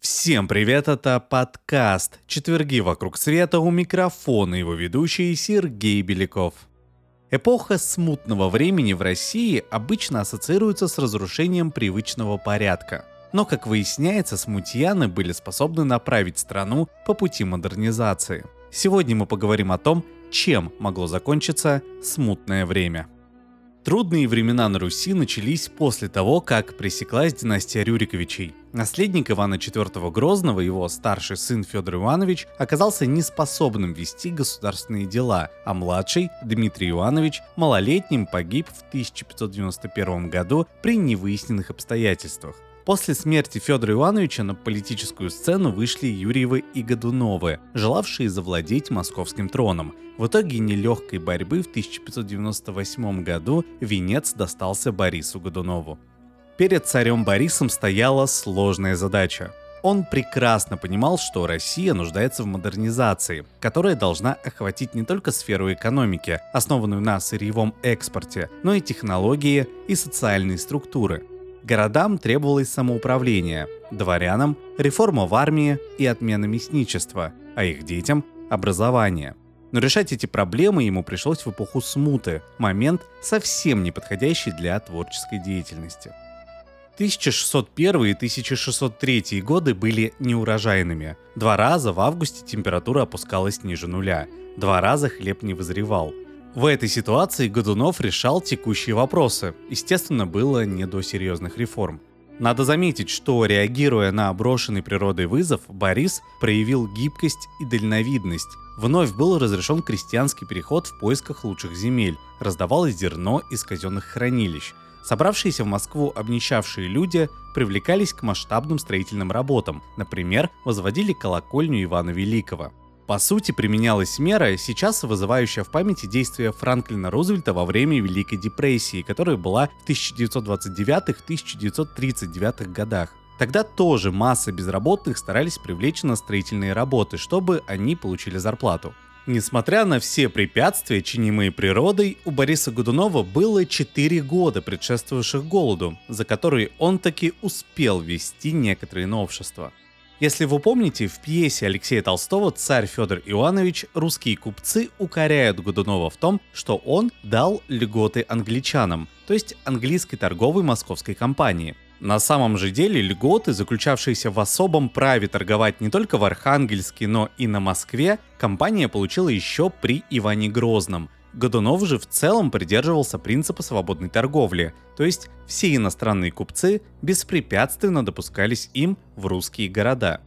Всем привет, это подкаст «Четверги вокруг света» у микрофона его ведущий Сергей Беляков. Эпоха смутного времени в России обычно ассоциируется с разрушением привычного порядка. Но, как выясняется, смутьяны были способны направить страну по пути модернизации. Сегодня мы поговорим о том, чем могло закончиться смутное время – Трудные времена на Руси начались после того, как пресеклась династия Рюриковичей. Наследник Ивана IV Грозного, его старший сын Федор Иванович, оказался неспособным вести государственные дела, а младший, Дмитрий Иванович, малолетним погиб в 1591 году при невыясненных обстоятельствах. После смерти Федора Ивановича на политическую сцену вышли Юрьевы и Годуновы, желавшие завладеть московским троном. В итоге нелегкой борьбы в 1598 году венец достался Борису Годунову. Перед царем Борисом стояла сложная задача. Он прекрасно понимал, что Россия нуждается в модернизации, которая должна охватить не только сферу экономики, основанную на сырьевом экспорте, но и технологии и социальные структуры – Городам требовалось самоуправление, дворянам – реформа в армии и отмена мясничества, а их детям – образование. Но решать эти проблемы ему пришлось в эпоху смуты, момент совсем не подходящий для творческой деятельности. 1601 и 1603 годы были неурожайными. Два раза в августе температура опускалась ниже нуля. Два раза хлеб не вызревал. В этой ситуации Годунов решал текущие вопросы. Естественно, было не до серьезных реформ. Надо заметить, что, реагируя на брошенный природой вызов, Борис проявил гибкость и дальновидность. Вновь был разрешен крестьянский переход в поисках лучших земель, раздавалось зерно из казенных хранилищ. Собравшиеся в Москву обнищавшие люди привлекались к масштабным строительным работам, например, возводили колокольню Ивана Великого – по сути, применялась мера, сейчас вызывающая в памяти действия Франклина Рузвельта во время Великой депрессии, которая была в 1929-1939 годах. Тогда тоже масса безработных старались привлечь на строительные работы, чтобы они получили зарплату. Несмотря на все препятствия, чинимые природой, у Бориса Годунова было 4 года, предшествовавших голоду, за которые он таки успел ввести некоторые новшества – если вы помните, в пьесе Алексея Толстого «Царь Федор Иоаннович» русские купцы укоряют Годунова в том, что он дал льготы англичанам, то есть английской торговой московской компании. На самом же деле льготы, заключавшиеся в особом праве торговать не только в Архангельске, но и на Москве, компания получила еще при Иване Грозном – Годунов же в целом придерживался принципа свободной торговли, то есть все иностранные купцы беспрепятственно допускались им в русские города.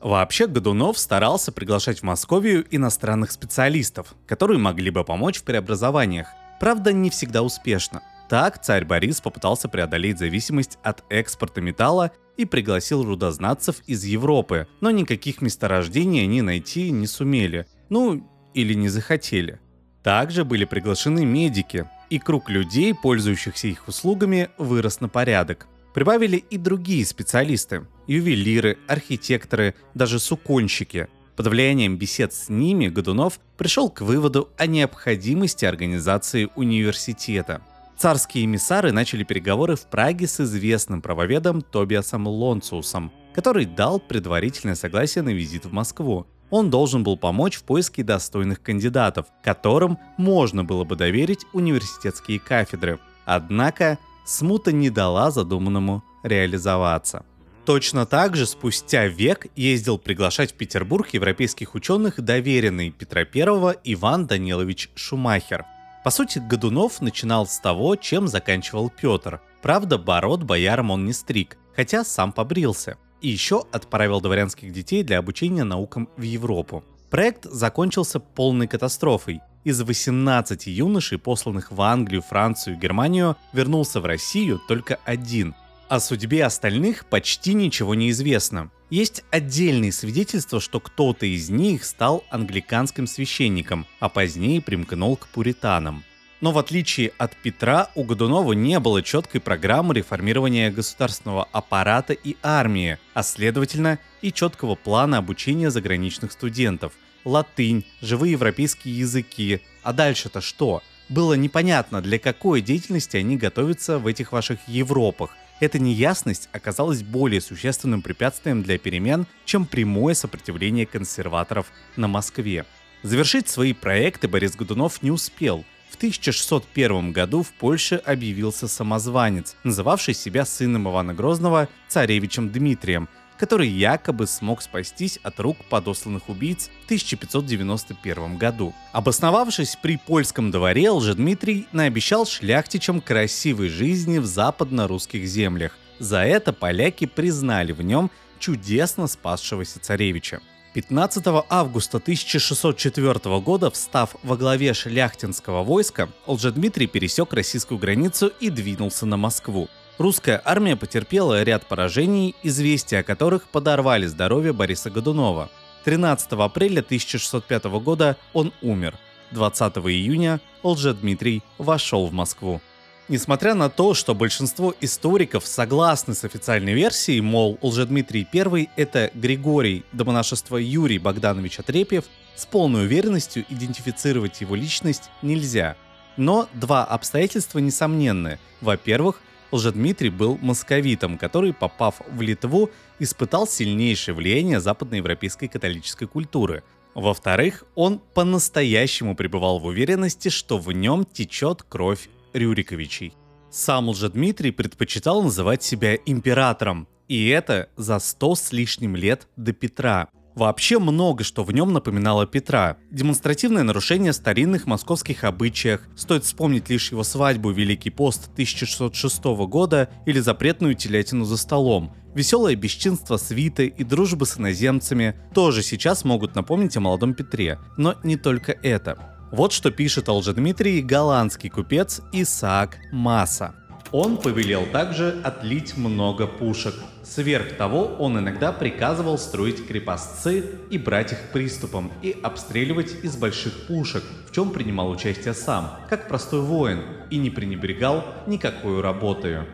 Вообще Годунов старался приглашать в Московию иностранных специалистов, которые могли бы помочь в преобразованиях, правда не всегда успешно. Так царь Борис попытался преодолеть зависимость от экспорта металла и пригласил рудознатцев из Европы, но никаких месторождений они найти не сумели, ну или не захотели. Также были приглашены медики, и круг людей, пользующихся их услугами, вырос на порядок. Прибавили и другие специалисты – ювелиры, архитекторы, даже суконщики. Под влиянием бесед с ними Годунов пришел к выводу о необходимости организации университета. Царские эмиссары начали переговоры в Праге с известным правоведом Тобиасом Лонциусом, который дал предварительное согласие на визит в Москву он должен был помочь в поиске достойных кандидатов, которым можно было бы доверить университетские кафедры. Однако смута не дала задуманному реализоваться. Точно так же спустя век ездил приглашать в Петербург европейских ученых доверенный Петра I Иван Данилович Шумахер. По сути, Годунов начинал с того, чем заканчивал Петр. Правда, бород боярам он не стриг, хотя сам побрился и еще отправил дворянских детей для обучения наукам в Европу. Проект закончился полной катастрофой. Из 18 юношей, посланных в Англию, Францию и Германию, вернулся в Россию только один. О судьбе остальных почти ничего не известно. Есть отдельные свидетельства, что кто-то из них стал англиканским священником, а позднее примкнул к пуританам. Но в отличие от Петра, у Годунова не было четкой программы реформирования государственного аппарата и армии, а следовательно и четкого плана обучения заграничных студентов. латынь, живые европейские языки. А дальше-то что? Было непонятно, для какой деятельности они готовятся в этих ваших Европах. Эта неясность оказалась более существенным препятствием для перемен, чем прямое сопротивление консерваторов на Москве. Завершить свои проекты Борис Годунов не успел. В 1601 году в Польше объявился самозванец, называвший себя сыном Ивана Грозного царевичем Дмитрием, который якобы смог спастись от рук подосланных убийц в 1591 году. Обосновавшись при польском дворе, Лжедмитрий наобещал шляхтичам красивой жизни в западно-русских землях. За это поляки признали в нем чудесно спасшегося царевича. 15 августа 1604 года, встав во главе шляхтинского войска, Лжедмитрий пересек российскую границу и двинулся на Москву. Русская армия потерпела ряд поражений, известия о которых подорвали здоровье Бориса Годунова. 13 апреля 1605 года он умер. 20 июня Лжедмитрий вошел в Москву. Несмотря на то, что большинство историков согласны с официальной версией, мол, Лжедмитрий I — это Григорий, до монашества Юрий Богданович Отрепьев, с полной уверенностью идентифицировать его личность нельзя. Но два обстоятельства несомненны. Во-первых, Лжедмитрий был московитом, который, попав в Литву, испытал сильнейшее влияние западноевропейской католической культуры. Во-вторых, он по-настоящему пребывал в уверенности, что в нем течет кровь Рюриковичей. Сам Лжедмитрий предпочитал называть себя императором, и это за сто с лишним лет до Петра. Вообще много что в нем напоминало Петра. Демонстративное нарушение старинных московских обычаях, стоит вспомнить лишь его свадьбу Великий пост 1606 года или запретную телятину за столом. Веселое бесчинство свиты и дружба с иноземцами тоже сейчас могут напомнить о молодом Петре. Но не только это. Вот что пишет о Лжедмитрии голландский купец Исаак Маса. Он повелел также отлить много пушек. Сверх того, он иногда приказывал строить крепостцы и брать их приступом и обстреливать из больших пушек, в чем принимал участие сам, как простой воин, и не пренебрегал никакой работою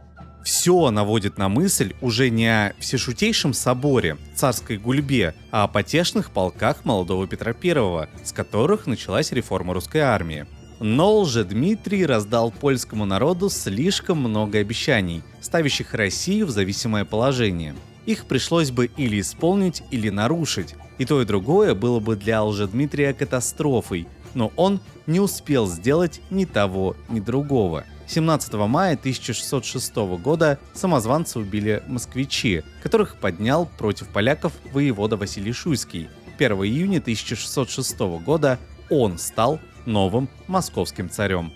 все наводит на мысль уже не о всешутейшем соборе, царской гульбе, а о потешных полках молодого Петра I, с которых началась реформа русской армии. Но лже Дмитрий раздал польскому народу слишком много обещаний, ставящих Россию в зависимое положение. Их пришлось бы или исполнить, или нарушить. И то и другое было бы для Лжедмитрия катастрофой, но он не успел сделать ни того, ни другого – 17 мая 1606 года самозванца убили москвичи, которых поднял против поляков воевода Василий Шуйский. 1 июня 1606 года он стал новым московским царем.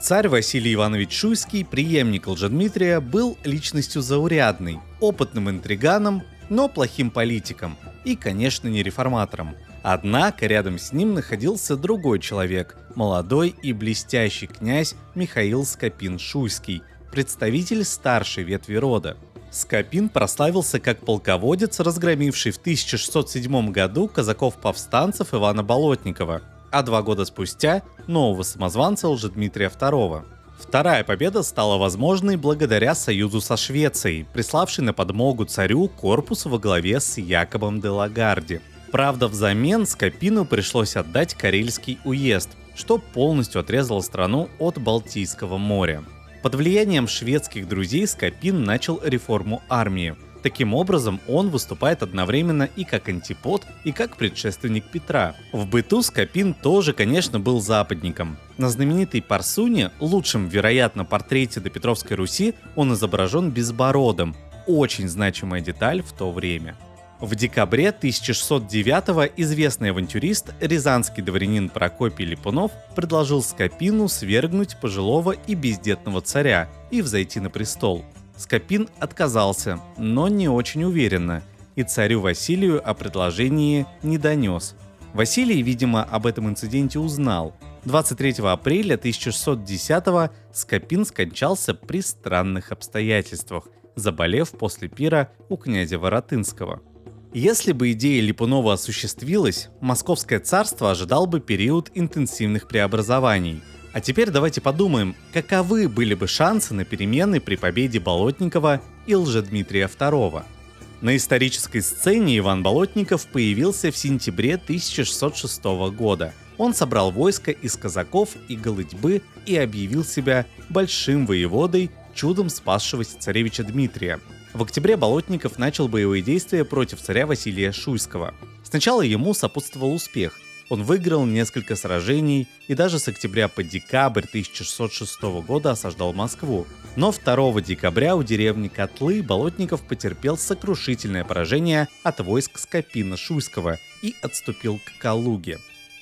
Царь Василий Иванович Шуйский, преемник Лжедмитрия, был личностью заурядной, опытным интриганом, но плохим политиком и, конечно, не реформатором. Однако рядом с ним находился другой человек, молодой и блестящий князь Михаил Скопин-Шуйский, представитель старшей ветви рода. Скопин прославился как полководец, разгромивший в 1607 году казаков-повстанцев Ивана Болотникова, а два года спустя нового самозванца Лжедмитрия II. Вторая победа стала возможной благодаря союзу со Швецией, приславшей на подмогу царю корпус во главе с Якобом де Лагарди – Правда, взамен Скопину пришлось отдать Карельский уезд, что полностью отрезало страну от Балтийского моря. Под влиянием шведских друзей Скопин начал реформу армии. Таким образом, он выступает одновременно и как антипод, и как предшественник Петра. В быту Скопин тоже, конечно, был западником. На знаменитой Парсуне, лучшем, вероятно, портрете до Петровской Руси, он изображен безбородым. Очень значимая деталь в то время. В декабре 1609 известный авантюрист, рязанский дворянин Прокопий Липунов предложил Скопину свергнуть пожилого и бездетного царя и взойти на престол. Скопин отказался, но не очень уверенно, и царю Василию о предложении не донес. Василий, видимо, об этом инциденте узнал. 23 апреля 1610 Скопин скончался при странных обстоятельствах, заболев после пира у князя Воротынского – если бы идея Липунова осуществилась, Московское царство ожидал бы период интенсивных преобразований. А теперь давайте подумаем, каковы были бы шансы на перемены при победе Болотникова и Лжедмитрия II. На исторической сцене Иван Болотников появился в сентябре 1606 года. Он собрал войско из казаков и голытьбы и объявил себя большим воеводой, чудом спасшегося царевича Дмитрия. В октябре Болотников начал боевые действия против царя Василия Шуйского. Сначала ему сопутствовал успех. Он выиграл несколько сражений и даже с октября по декабрь 1606 года осаждал Москву. Но 2 декабря у деревни Котлы Болотников потерпел сокрушительное поражение от войск Скопина-Шуйского и отступил к Калуге.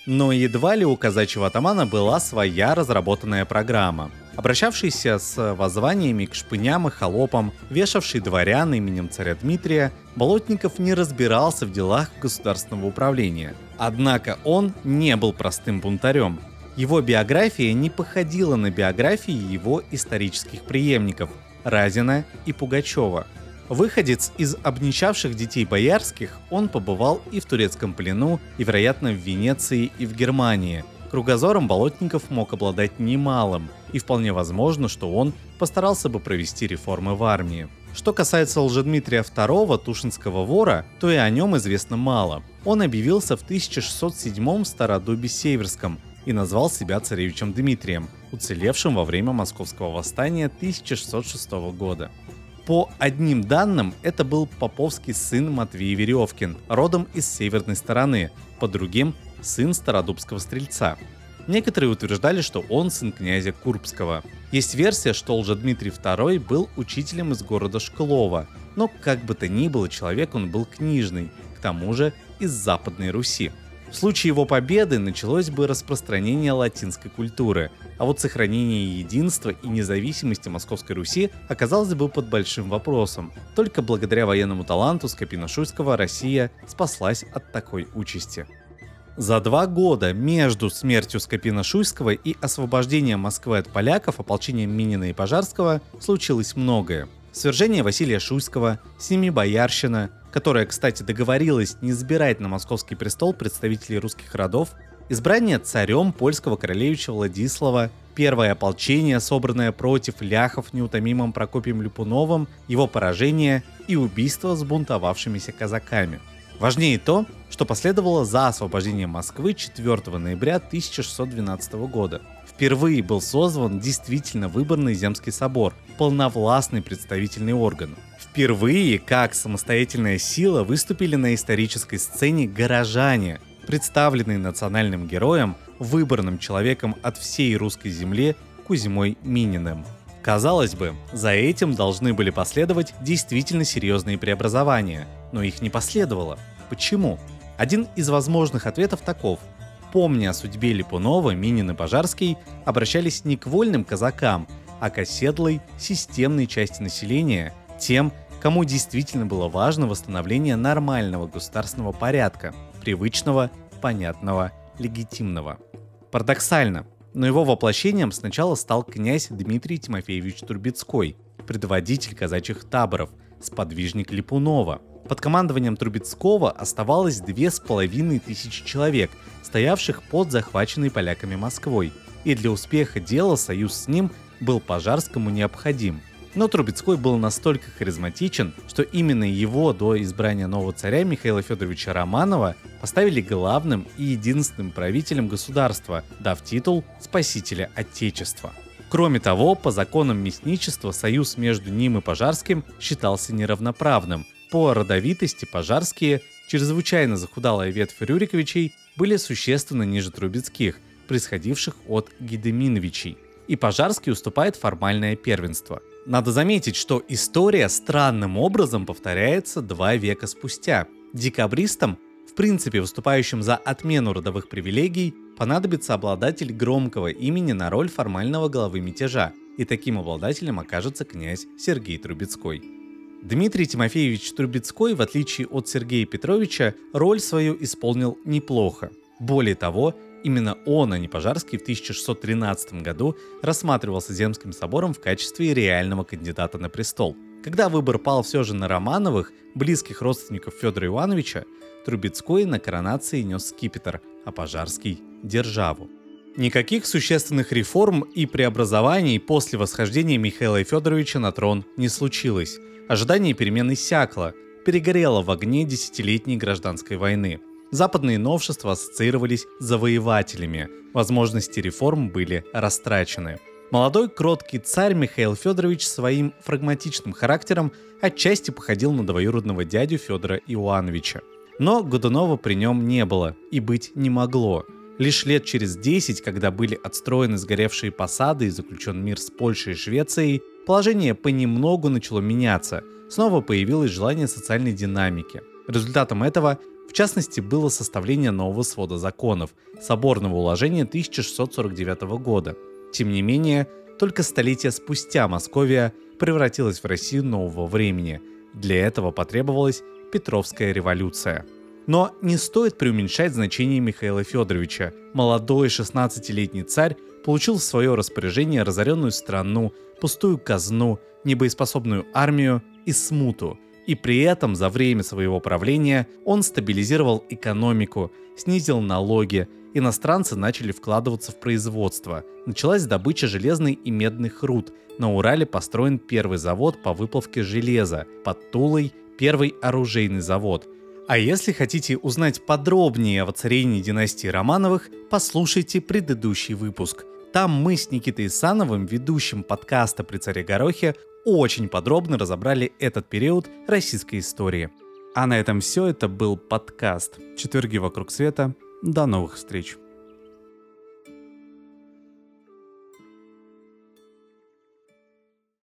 Но едва ли у казачьего атамана была своя разработанная программа. Обращавшийся с воззваниями к шпыням и холопам, вешавший дворян именем царя Дмитрия, Болотников не разбирался в делах государственного управления. Однако он не был простым бунтарем. Его биография не походила на биографии его исторических преемников Разина и Пугачева – Выходец из обнищавших детей боярских, он побывал и в турецком плену, и, вероятно, в Венеции и в Германии. Кругозором Болотников мог обладать немалым, и вполне возможно, что он постарался бы провести реформы в армии. Что касается Лжедмитрия II, Тушинского вора, то и о нем известно мало. Он объявился в 1607 в Стародубе Северском и назвал себя царевичем Дмитрием, уцелевшим во время Московского восстания 1606 года. По одним данным, это был поповский сын Матвей Веревкин, родом из северной стороны, по другим – сын Стародубского стрельца. Некоторые утверждали, что он сын князя Курбского. Есть версия, что Лжедмитрий II был учителем из города Шклова, но как бы то ни было, человек он был книжный, к тому же из Западной Руси. В случае его победы началось бы распространение латинской культуры, а вот сохранение единства и независимости Московской Руси оказалось бы под большим вопросом. Только благодаря военному таланту Скопина-Шуйского Россия спаслась от такой участи. За два года между смертью Скопина-Шуйского и освобождением Москвы от поляков ополчением Минина и Пожарского случилось многое. Свержение Василия Шуйского, Семи Боярщина, которая, кстати, договорилась не избирать на московский престол представителей русских родов, избрание царем польского королевича Владислава, первое ополчение, собранное против ляхов неутомимым Прокопием Люпуновым, его поражение и убийство с бунтовавшимися казаками. Важнее то, что последовало за освобождением Москвы 4 ноября 1612 года. Впервые был создан действительно выборный Земский собор, полновластный представительный орган. Впервые как самостоятельная сила выступили на исторической сцене горожане, представленные национальным героем, выбранным человеком от всей русской земли Кузьмой Мининым. Казалось бы, за этим должны были последовать действительно серьезные преобразования, но их не последовало. Почему? Один из возможных ответов таков. Помня о судьбе Липунова, Минин и Пожарский обращались не к вольным казакам, а к оседлой, системной части населения, тем, кому действительно было важно восстановление нормального государственного порядка, привычного, понятного, легитимного. Парадоксально, но его воплощением сначала стал князь Дмитрий Тимофеевич Турбецкой, предводитель казачьих таборов, сподвижник Липунова. Под командованием Трубецкого оставалось две с половиной тысячи человек, стоявших под захваченной поляками Москвой, и для успеха дела союз с ним был Пожарскому необходим – но Трубецкой был настолько харизматичен, что именно его до избрания нового царя Михаила Федоровича Романова поставили главным и единственным правителем государства, дав титул «Спасителя Отечества». Кроме того, по законам мясничества союз между ним и Пожарским считался неравноправным. По родовитости Пожарские, чрезвычайно захудалая ветвь Рюриковичей, были существенно ниже Трубецких, происходивших от Гедеминовичей. И Пожарский уступает формальное первенство – надо заметить, что история странным образом повторяется два века спустя. Декабристам, в принципе выступающим за отмену родовых привилегий, понадобится обладатель громкого имени на роль формального главы мятежа, и таким обладателем окажется князь Сергей Трубецкой. Дмитрий Тимофеевич Трубецкой, в отличие от Сергея Петровича, роль свою исполнил неплохо. Более того, Именно он, а не Пожарский, в 1613 году рассматривался Земским собором в качестве реального кандидата на престол. Когда выбор пал все же на Романовых, близких родственников Федора Ивановича, Трубецкой на коронации нес скипетр, а Пожарский – державу. Никаких существенных реформ и преобразований после восхождения Михаила Федоровича на трон не случилось. Ожидание перемен иссякло. перегорела в огне десятилетней гражданской войны. Западные новшества ассоциировались с завоевателями, возможности реформ были растрачены. Молодой кроткий царь Михаил Федорович своим фрагматичным характером отчасти походил на двоюродного дядю Федора Иоановича. Но Годунова при нем не было и быть не могло. Лишь лет через 10, когда были отстроены сгоревшие посады и заключен мир с Польшей и Швецией, положение понемногу начало меняться. Снова появилось желание социальной динамики. Результатом этого, в частности, было составление нового свода законов, соборного уложения 1649 года. Тем не менее, только столетия спустя Московия превратилась в Россию нового времени. Для этого потребовалась Петровская революция. Но не стоит преуменьшать значение Михаила Федоровича. Молодой 16-летний царь получил в свое распоряжение разоренную страну, пустую казну, небоеспособную армию и смуту. И при этом за время своего правления он стабилизировал экономику, снизил налоги, иностранцы начали вкладываться в производство. Началась добыча железной и медных руд. На Урале построен первый завод по выплавке железа, под Тулой – первый оружейный завод – а если хотите узнать подробнее о воцарении династии Романовых, послушайте предыдущий выпуск. Там мы с Никитой Исановым, ведущим подкаста «При царе Горохе», очень подробно разобрали этот период российской истории. А на этом все. Это был подкаст «Четверги вокруг света». До новых встреч!